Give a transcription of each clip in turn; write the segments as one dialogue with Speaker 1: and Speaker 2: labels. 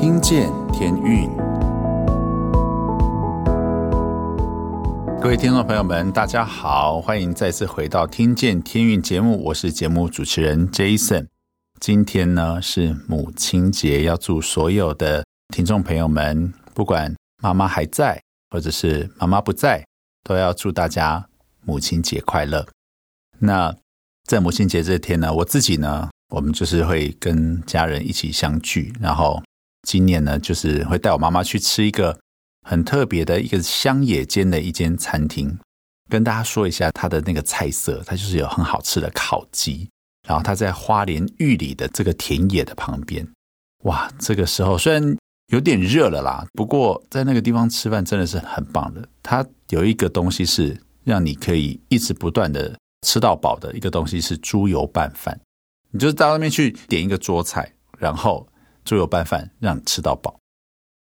Speaker 1: 听见天运，各位听众朋友们，大家好，欢迎再次回到《听见天运》节目，我是节目主持人 Jason。今天呢是母亲节，要祝所有的听众朋友们，不管妈妈还在，或者是妈妈不在，都要祝大家母亲节快乐。那在母亲节这天呢，我自己呢，我们就是会跟家人一起相聚，然后今年呢，就是会带我妈妈去吃一个很特别的一个乡野间的一间餐厅，跟大家说一下它的那个菜色，它就是有很好吃的烤鸡。然后他在花莲玉里的这个田野的旁边，哇，这个时候虽然有点热了啦，不过在那个地方吃饭真的是很棒的。它有一个东西是让你可以一直不断的吃到饱的一个东西是猪油拌饭，你就是到那边去点一个桌菜，然后猪油拌饭让你吃到饱。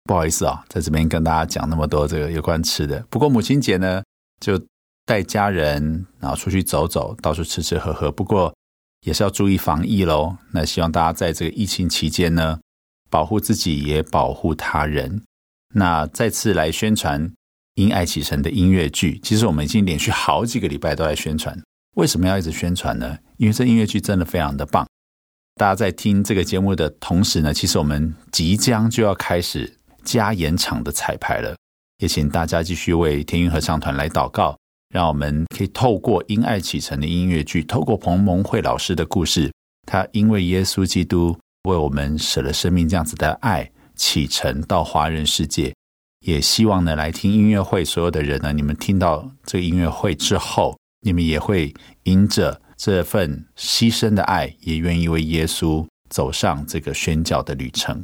Speaker 1: 不好意思啊，在这边跟大家讲那么多这个有关吃的。不过母亲节呢，就带家人然后出去走走，到处吃吃喝喝。不过。也是要注意防疫喽。那希望大家在这个疫情期间呢，保护自己也保护他人。那再次来宣传《因爱启程》的音乐剧。其实我们已经连续好几个礼拜都在宣传。为什么要一直宣传呢？因为这音乐剧真的非常的棒。大家在听这个节目的同时呢，其实我们即将就要开始加演场的彩排了。也请大家继续为天韵合唱团来祷告。让我们可以透过《因爱启程》的音乐剧，透过彭蒙惠老师的故事，他因为耶稣基督为我们舍了生命，这样子的爱启程到华人世界。也希望呢，来听音乐会所有的人呢，你们听到这个音乐会之后，你们也会因着这份牺牲的爱，也愿意为耶稣走上这个宣教的旅程。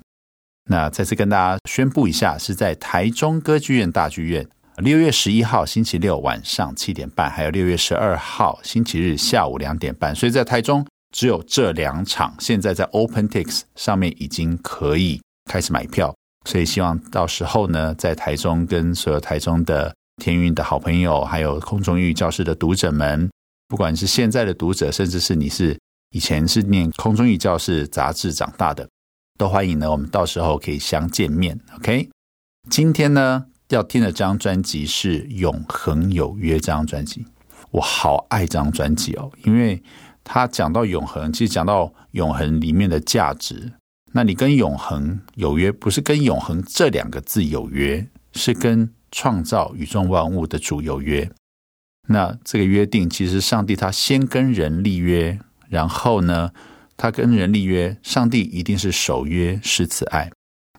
Speaker 1: 那再次跟大家宣布一下，是在台中歌剧院大剧院。六月十一号星期六晚上七点半，还有六月十二号星期日下午两点半，所以在台中只有这两场。现在在 OpenTix 上面已经可以开始买票，所以希望到时候呢，在台中跟所有台中的天运的好朋友，还有空中英语教室的读者们，不管是现在的读者，甚至是你是以前是念空中语教室杂志长大的，都欢迎呢。我们到时候可以相见面。OK，今天呢，要听的这张专辑是《永恒有约》这张专辑，我好爱这张专辑哦，因为他讲到永恒，其实讲到永恒里面的价值。那你跟永恒有约，不是跟永恒这两个字有约，是跟创造宇宙万物的主有约。那这个约定，其实上帝他先跟人立约，然后呢，他跟人立约，上帝一定是守约施慈爱。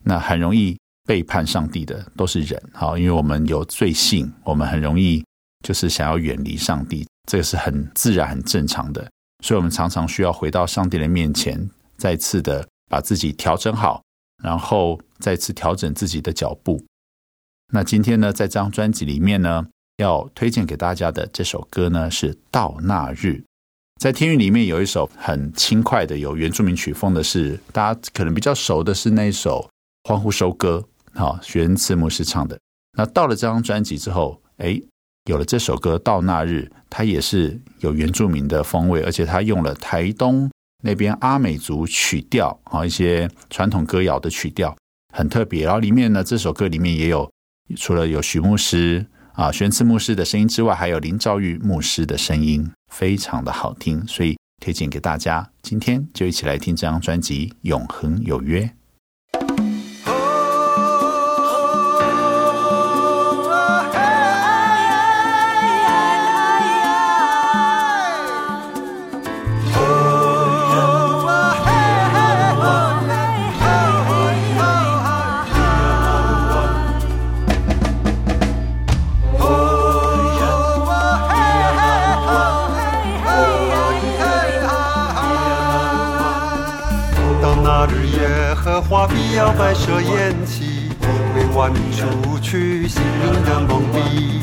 Speaker 1: 那很容易。背叛上帝的都是人，好，因为我们有罪性，我们很容易就是想要远离上帝，这个是很自然、很正常的。所以，我们常常需要回到上帝的面前，再次的把自己调整好，然后再次调整自己的脚步。那今天呢，在这张专辑里面呢，要推荐给大家的这首歌呢，是《到那日》。在天韵里面有一首很轻快的、有原住民曲风的，是大家可能比较熟的，是那首《欢呼收歌》。好，许恩慈牧师唱的。那到了这张专辑之后，哎，有了这首歌《到那日》，它也是有原住民的风味，而且它用了台东那边阿美族曲调啊，一些传统歌谣的曲调，很特别。然后里面呢，这首歌里面也有除了有许牧师啊、玄慈牧师的声音之外，还有林兆玉牧师的声音，非常的好听，所以推荐给大家。今天就一起来听这张专辑《永恒有约》。
Speaker 2: 要摆设宴席，为万民除去心灵的蒙蔽。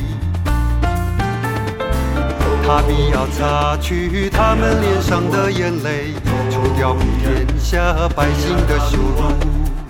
Speaker 2: 他必要擦去他们脸上的眼泪，除掉天下百姓的羞辱。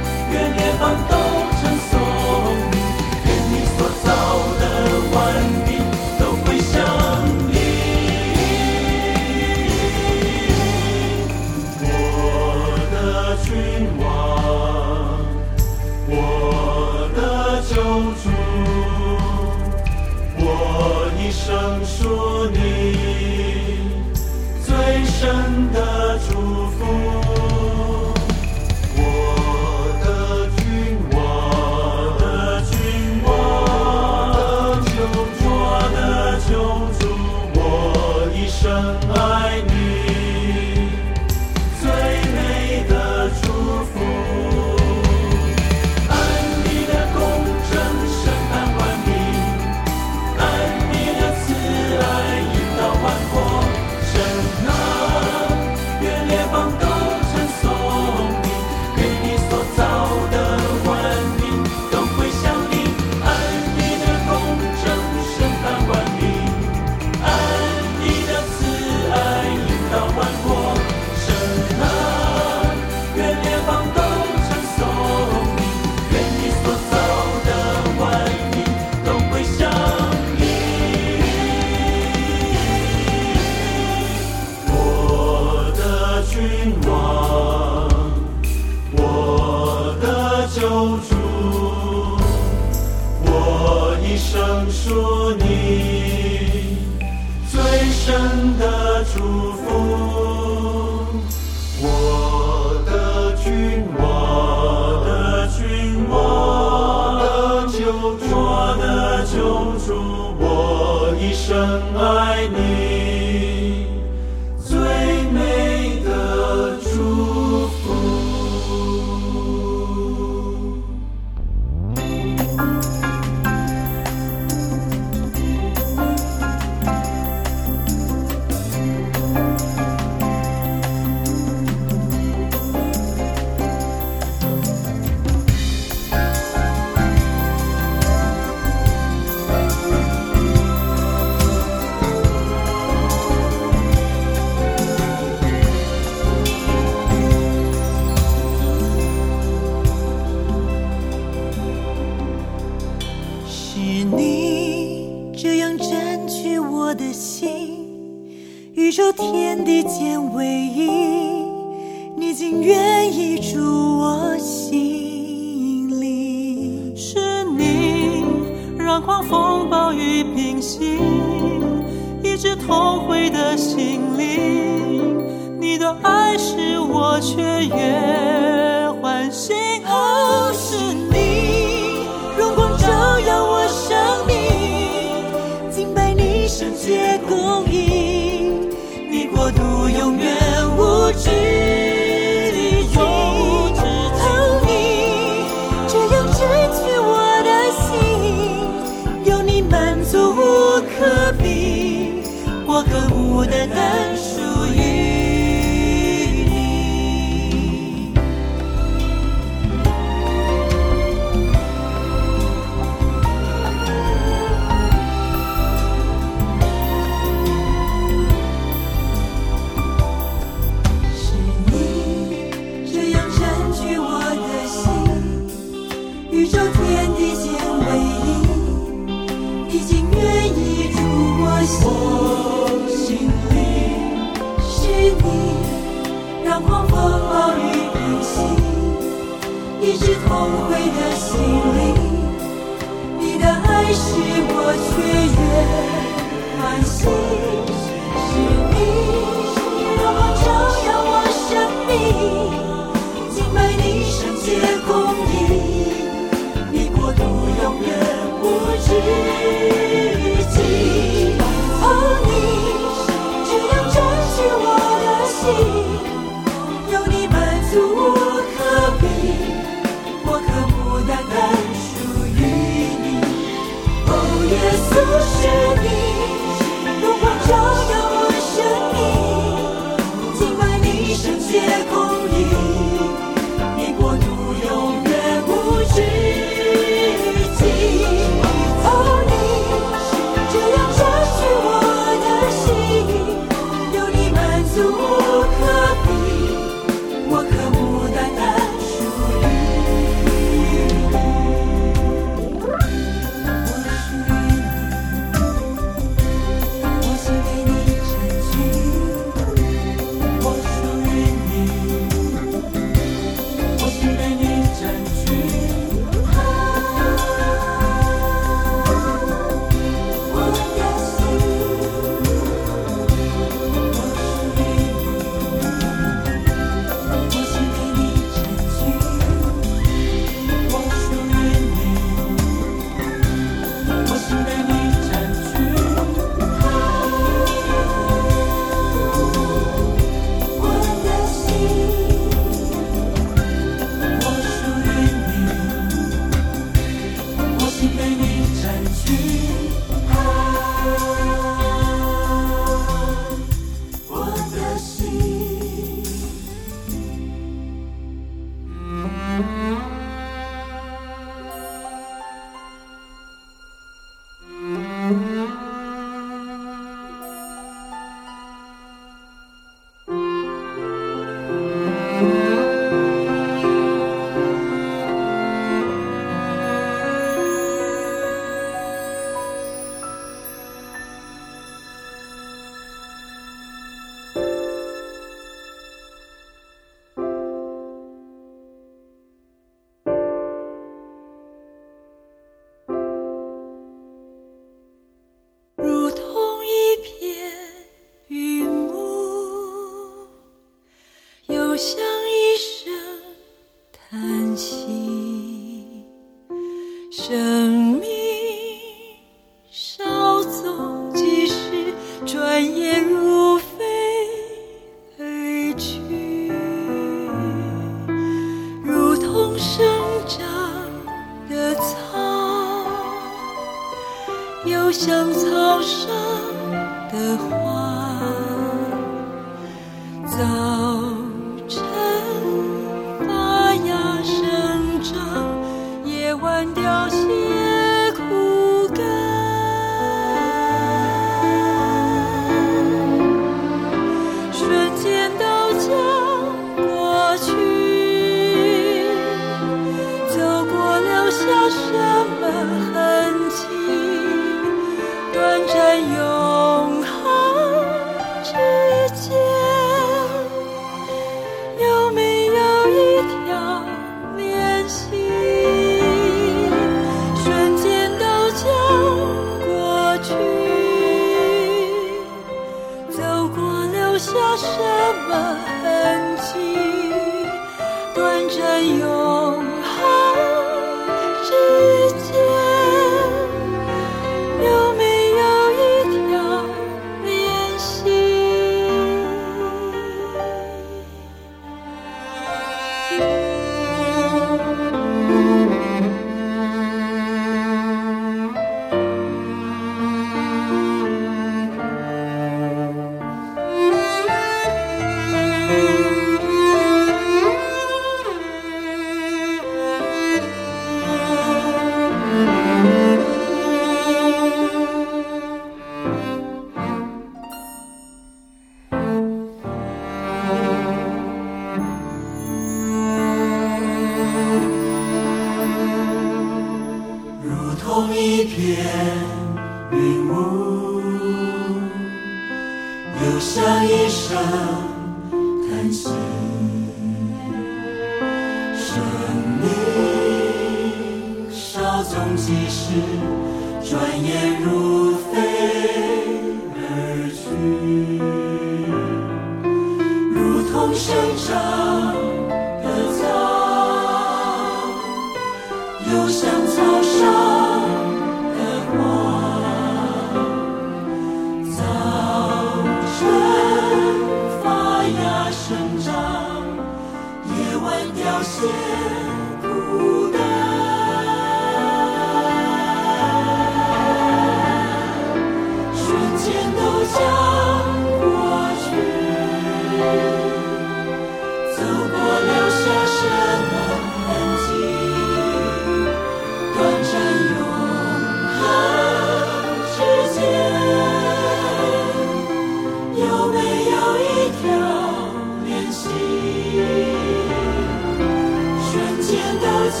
Speaker 3: 天都
Speaker 4: 将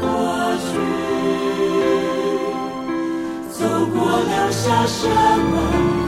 Speaker 4: 过去走过留下什么？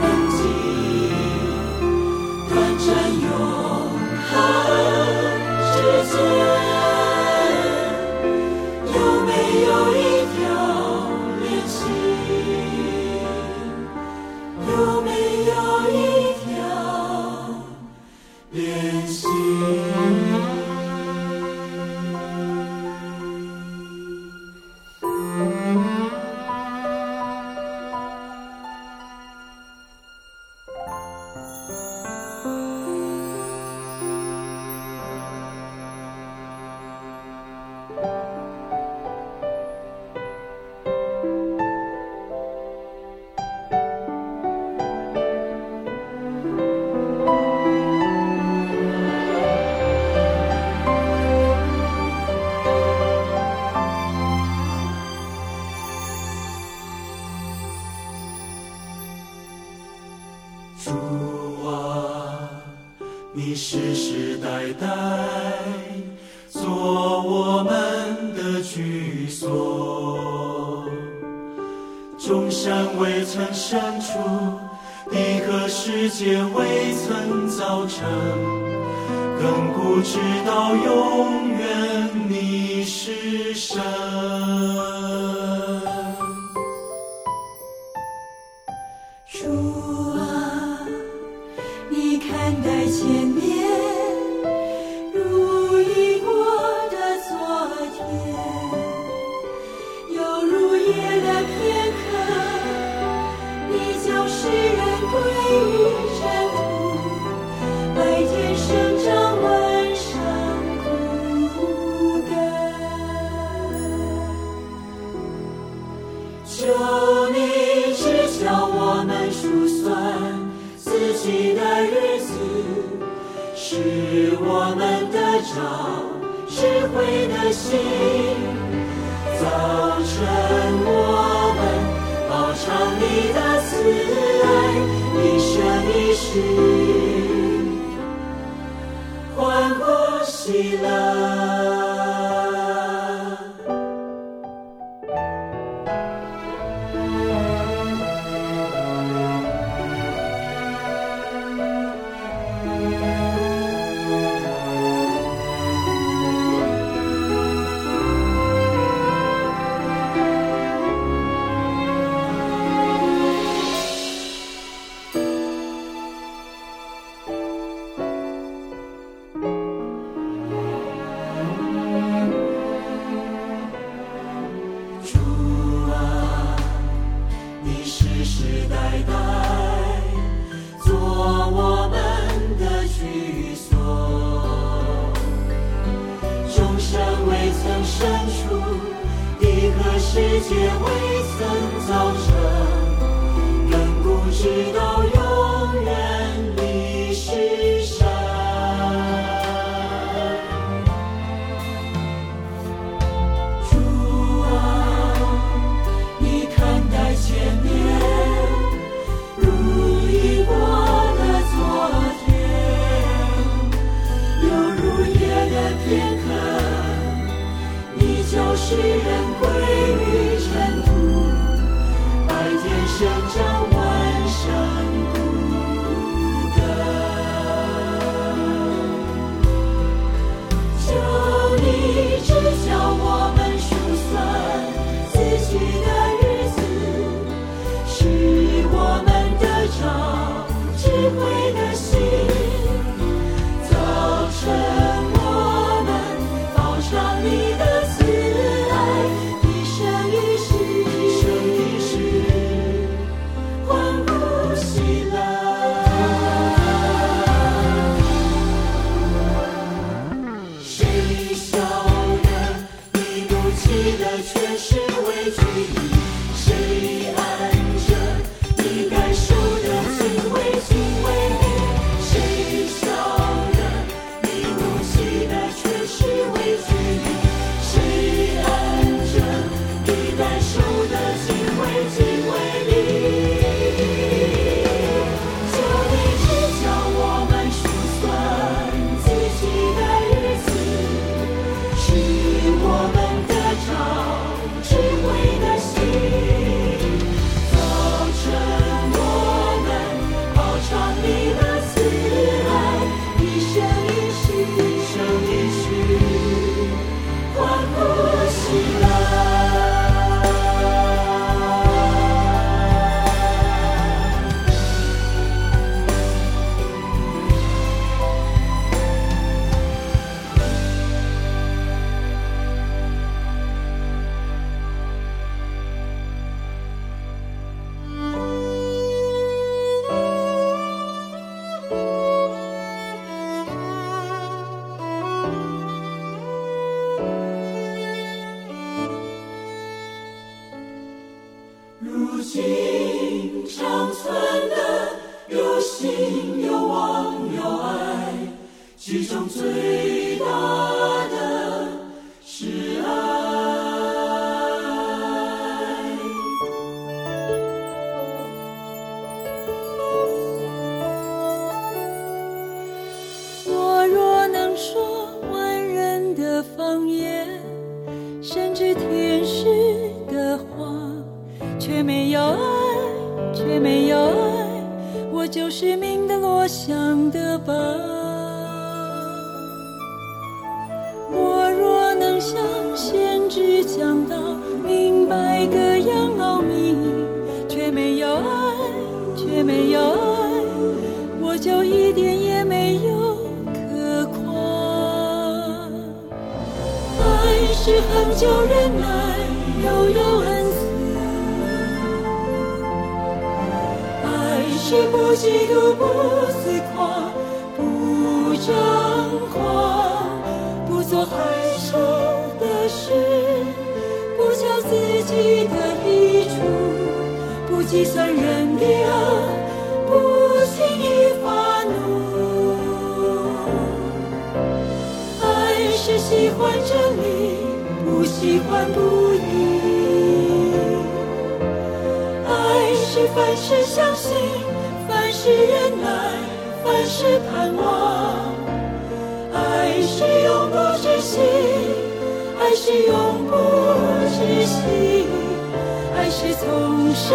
Speaker 4: 几人归于尘土白天生长是永不止息，爱是
Speaker 5: 从
Speaker 6: 生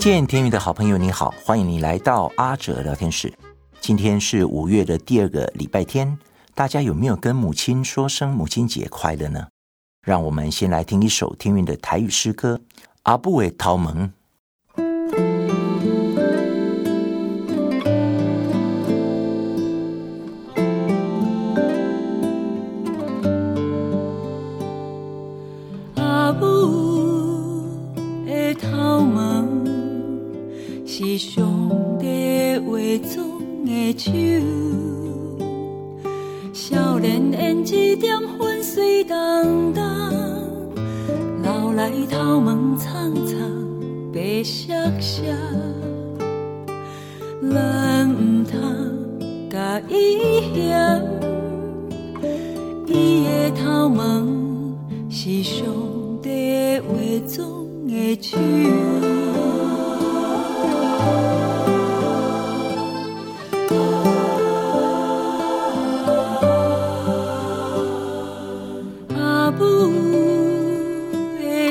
Speaker 6: 见天宇的好朋友，你好，欢迎你来到阿哲聊天室。今天是五月的第二个礼拜天，大家有没有跟母亲说声母亲节快乐呢？让我们先来听一首天韵的台语诗歌《阿布伟
Speaker 4: 桃门》。来头毛苍苍白雪雪，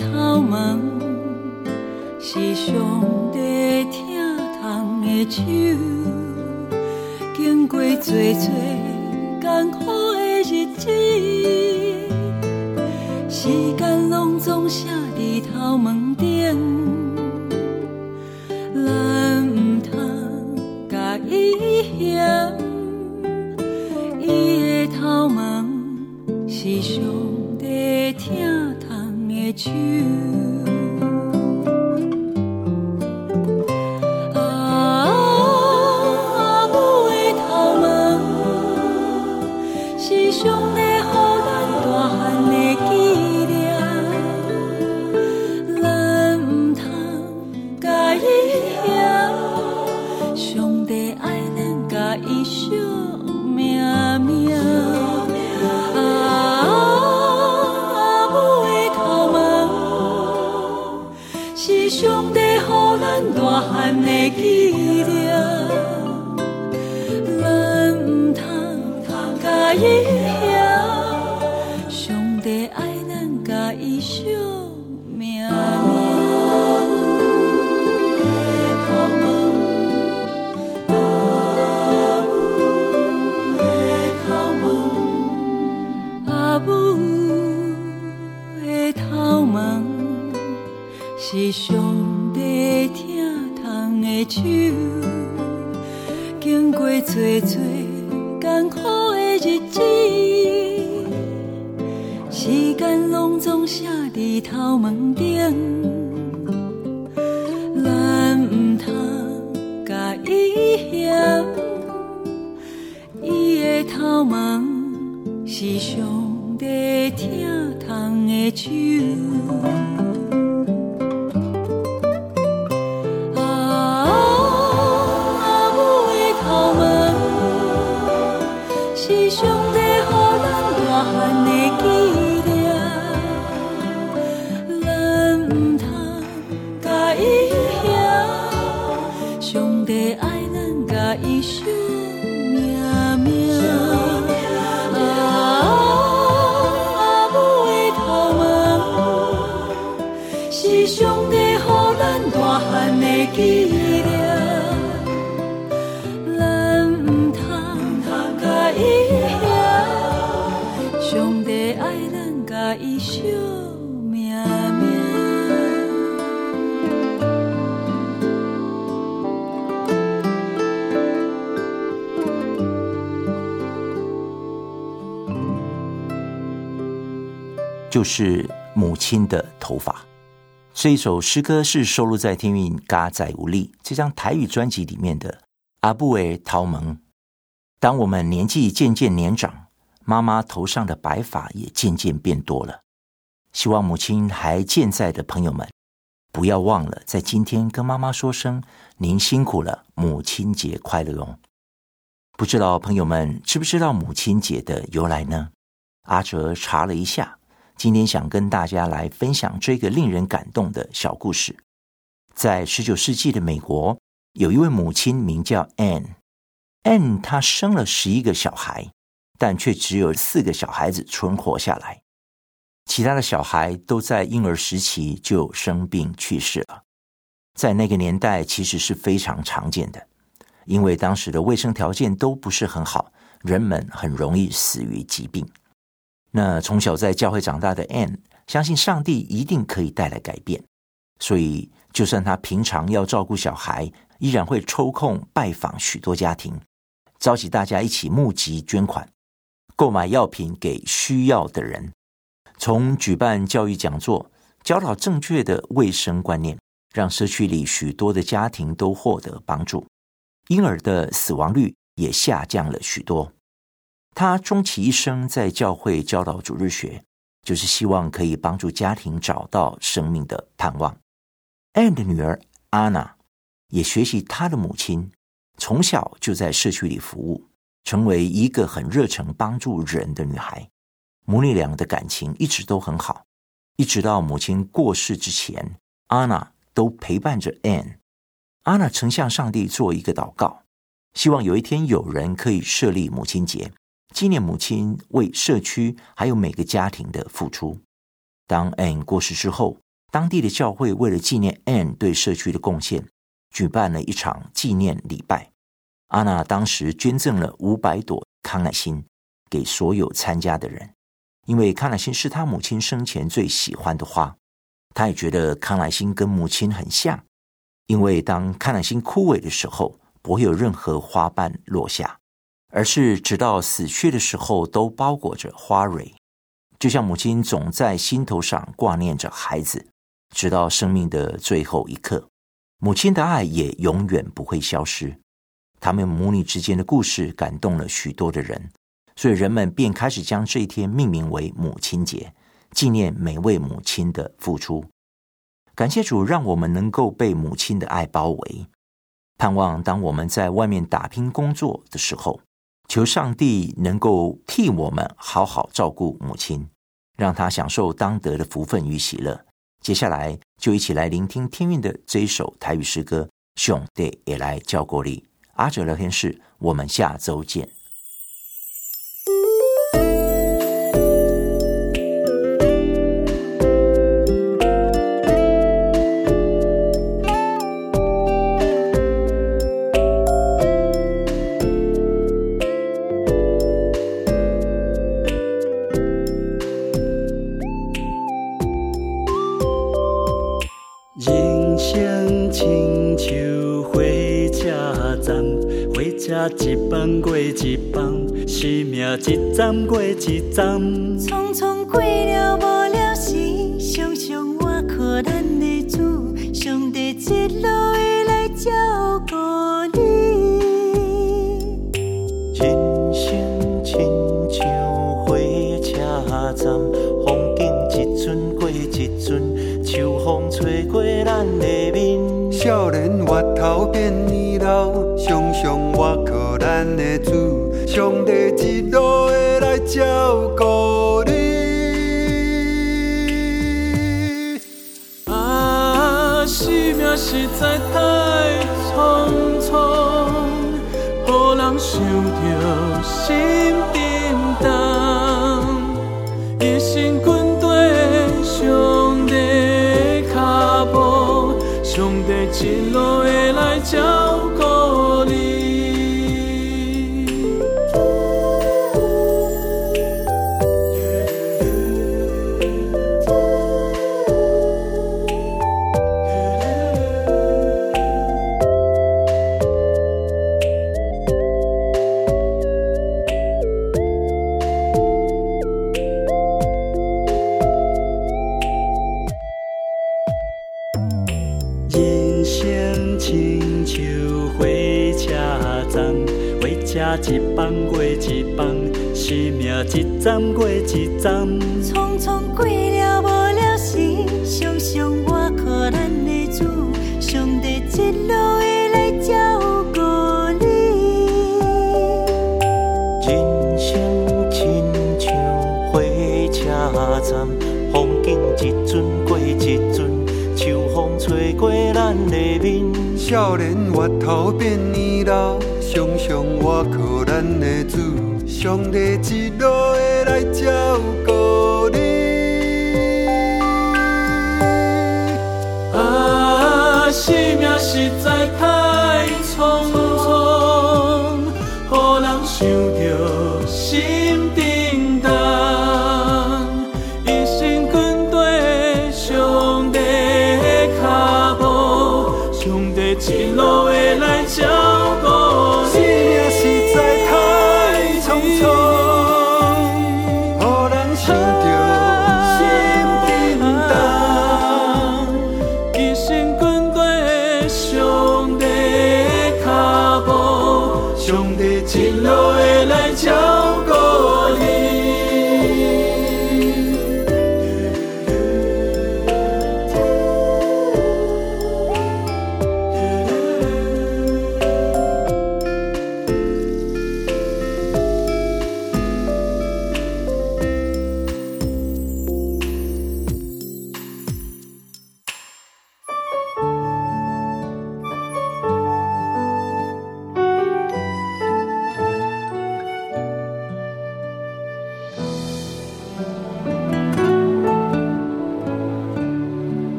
Speaker 4: 头毛是上帝疼痛的手，经过最最艰苦的日子，时间拢总写伫头毛顶，去。头毛是上帝疼
Speaker 6: 就是母亲的头发。这一首诗歌是收录在天韵嘎仔无力这张台语专辑里面的《阿母的头毛》。当我们年纪渐渐年长，妈妈头上的白发也渐渐变多了。希望母亲还健在的朋友们，不要忘了在今天跟妈妈说声“您辛苦了，母亲节快乐哦”。不知道朋友们知不知道母亲节的由来呢？阿哲查了一下。今天想跟大家来分享这个令人感动的小故事。在十九世纪的美国，有一位母亲名叫 Anne。Anne 她生了十一个小孩，但却只有四个小孩子存活下来，其他的小孩都在婴儿时期就生病去世了。在那个年代，其实是非常常见的，因为当时的卫生条件都不是很好，人们很容易死于疾病。那从小在教会长大的 Anne 相信上帝一定可以带来改变，所以就算他平常要照顾小孩，依然会抽空拜访许多家庭，召集大家一起募集捐款，购买药品给需要的人，从举办教育讲座，教导正确的卫生观念。让社区里许多的家庭都获得帮助，婴儿的死亡率也下降了许多。他终其一生在教会教导主日学，就是希望可以帮助家庭找到生命的盼望。Anne 的女儿 Anna 也学习她的母亲，从小就在社区里服务，成为一个很热诚帮助人的女孩。母女俩的感情一直都很好，一直到母亲过世之前，Anna。都陪伴着 Anne。安娜曾向上帝做一个祷告，希望有一天有人可以设立母亲节，纪念母亲为社区还有每个家庭的付出。当 Anne 过世之后，当地的教会为了纪念 Anne 对社区的贡献，举办了一场纪念礼拜。安娜当时捐赠了五百朵康乃馨给所有参加的人，因为康乃馨是她母亲生前最喜欢的花。他也觉得康乃馨跟母亲很像，因为当康乃馨枯萎的时候，不会有任何花瓣落下，而是直到死去的时候都包裹着花蕊，就像母亲总在心头上挂念着孩子，直到生命的最后一刻，母亲的爱也永远不会消失。他们母女之间的故事感动了许多的人，所以人们便开始将这一天命名为母亲节。纪念每位母亲的付出，感谢主，让我们能够被母亲的爱包围。盼望当我们在外面打拼工作的时候，求上帝能够替我们好好照顾母亲，让她享受当得的福分与喜乐。接下来就一起来聆听天韵的这一首台语诗歌《兄弟也来教过你》。阿哲聊天室，我们下周见。
Speaker 3: 一站过一站。
Speaker 4: 上帝一路会来照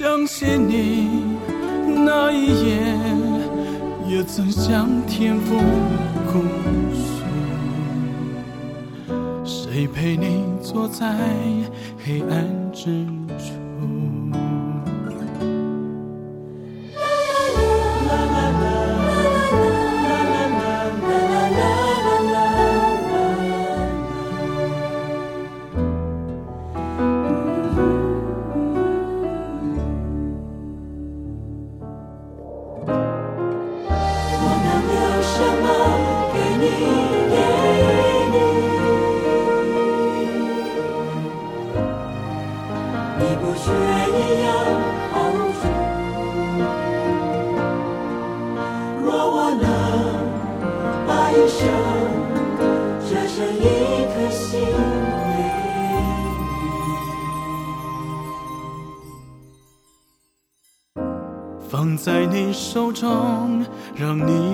Speaker 3: 相信你那一夜也曾向天父哭诉，谁陪你坐在黑暗之中？手中，让你